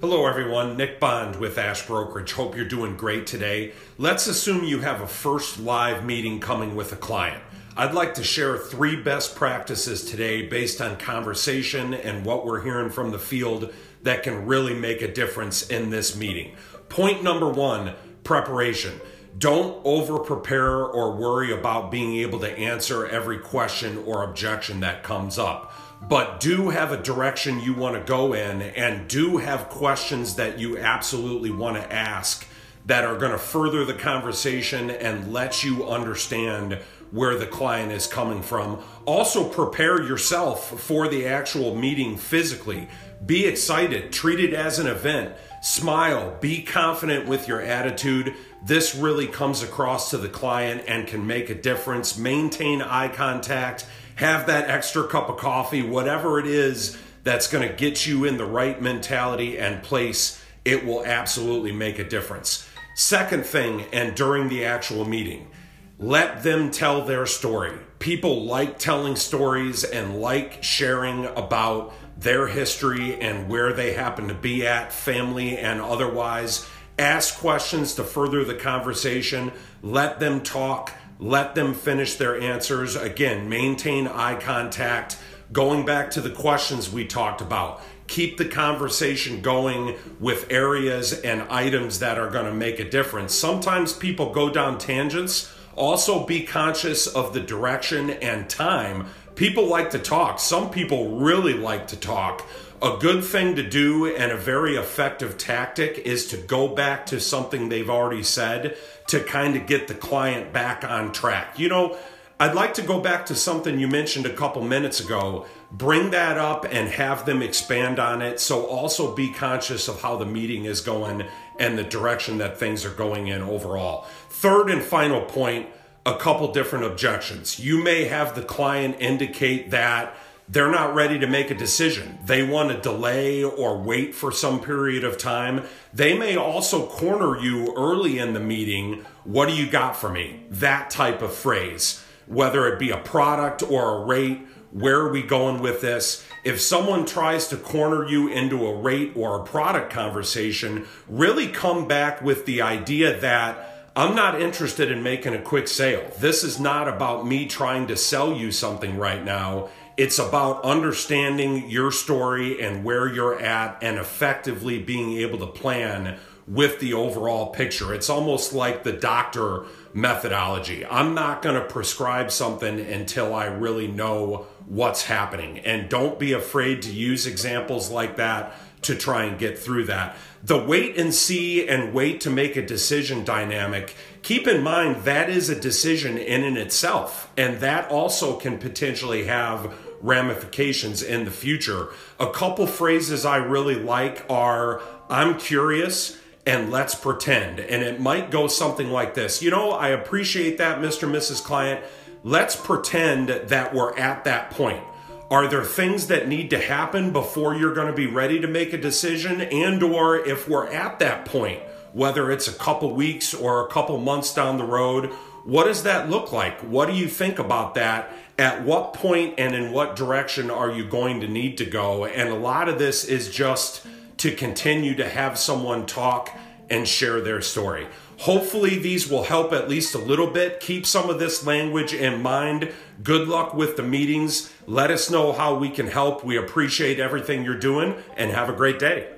Hello, everyone. Nick Bond with Ash Brokerage. Hope you're doing great today. Let's assume you have a first live meeting coming with a client. I'd like to share three best practices today based on conversation and what we're hearing from the field that can really make a difference in this meeting. Point number one preparation. Don't over prepare or worry about being able to answer every question or objection that comes up but do have a direction you want to go in and do have questions that you absolutely want to ask that are going to further the conversation and let you understand where the client is coming from. Also, prepare yourself for the actual meeting physically. Be excited, treat it as an event, smile, be confident with your attitude. This really comes across to the client and can make a difference. Maintain eye contact have that extra cup of coffee, whatever it is that's going to get you in the right mentality and place, it will absolutely make a difference. Second thing, and during the actual meeting, let them tell their story. People like telling stories and like sharing about their history and where they happen to be at, family and otherwise. Ask questions to further the conversation. Let them talk let them finish their answers. Again, maintain eye contact. Going back to the questions we talked about, keep the conversation going with areas and items that are going to make a difference. Sometimes people go down tangents. Also, be conscious of the direction and time. People like to talk. Some people really like to talk. A good thing to do and a very effective tactic is to go back to something they've already said to kind of get the client back on track. You know, I'd like to go back to something you mentioned a couple minutes ago. Bring that up and have them expand on it. So also be conscious of how the meeting is going and the direction that things are going in overall. Third and final point a couple different objections. You may have the client indicate that they're not ready to make a decision. They want to delay or wait for some period of time. They may also corner you early in the meeting. What do you got for me? That type of phrase, whether it be a product or a rate. Where are we going with this? If someone tries to corner you into a rate or a product conversation, really come back with the idea that I'm not interested in making a quick sale. This is not about me trying to sell you something right now. It's about understanding your story and where you're at and effectively being able to plan with the overall picture. It's almost like the doctor methodology. I'm not going to prescribe something until I really know what's happening. And don't be afraid to use examples like that to try and get through that. The wait and see and wait to make a decision dynamic, keep in mind that is a decision in and itself. And that also can potentially have ramifications in the future. A couple phrases I really like are I'm curious and let's pretend. And it might go something like this You know, I appreciate that, Mr. and Mrs. Client. Let's pretend that we're at that point. Are there things that need to happen before you're going to be ready to make a decision and or if we're at that point, whether it's a couple weeks or a couple months down the road, what does that look like? What do you think about that? At what point and in what direction are you going to need to go? And a lot of this is just to continue to have someone talk and share their story. Hopefully, these will help at least a little bit. Keep some of this language in mind. Good luck with the meetings. Let us know how we can help. We appreciate everything you're doing and have a great day.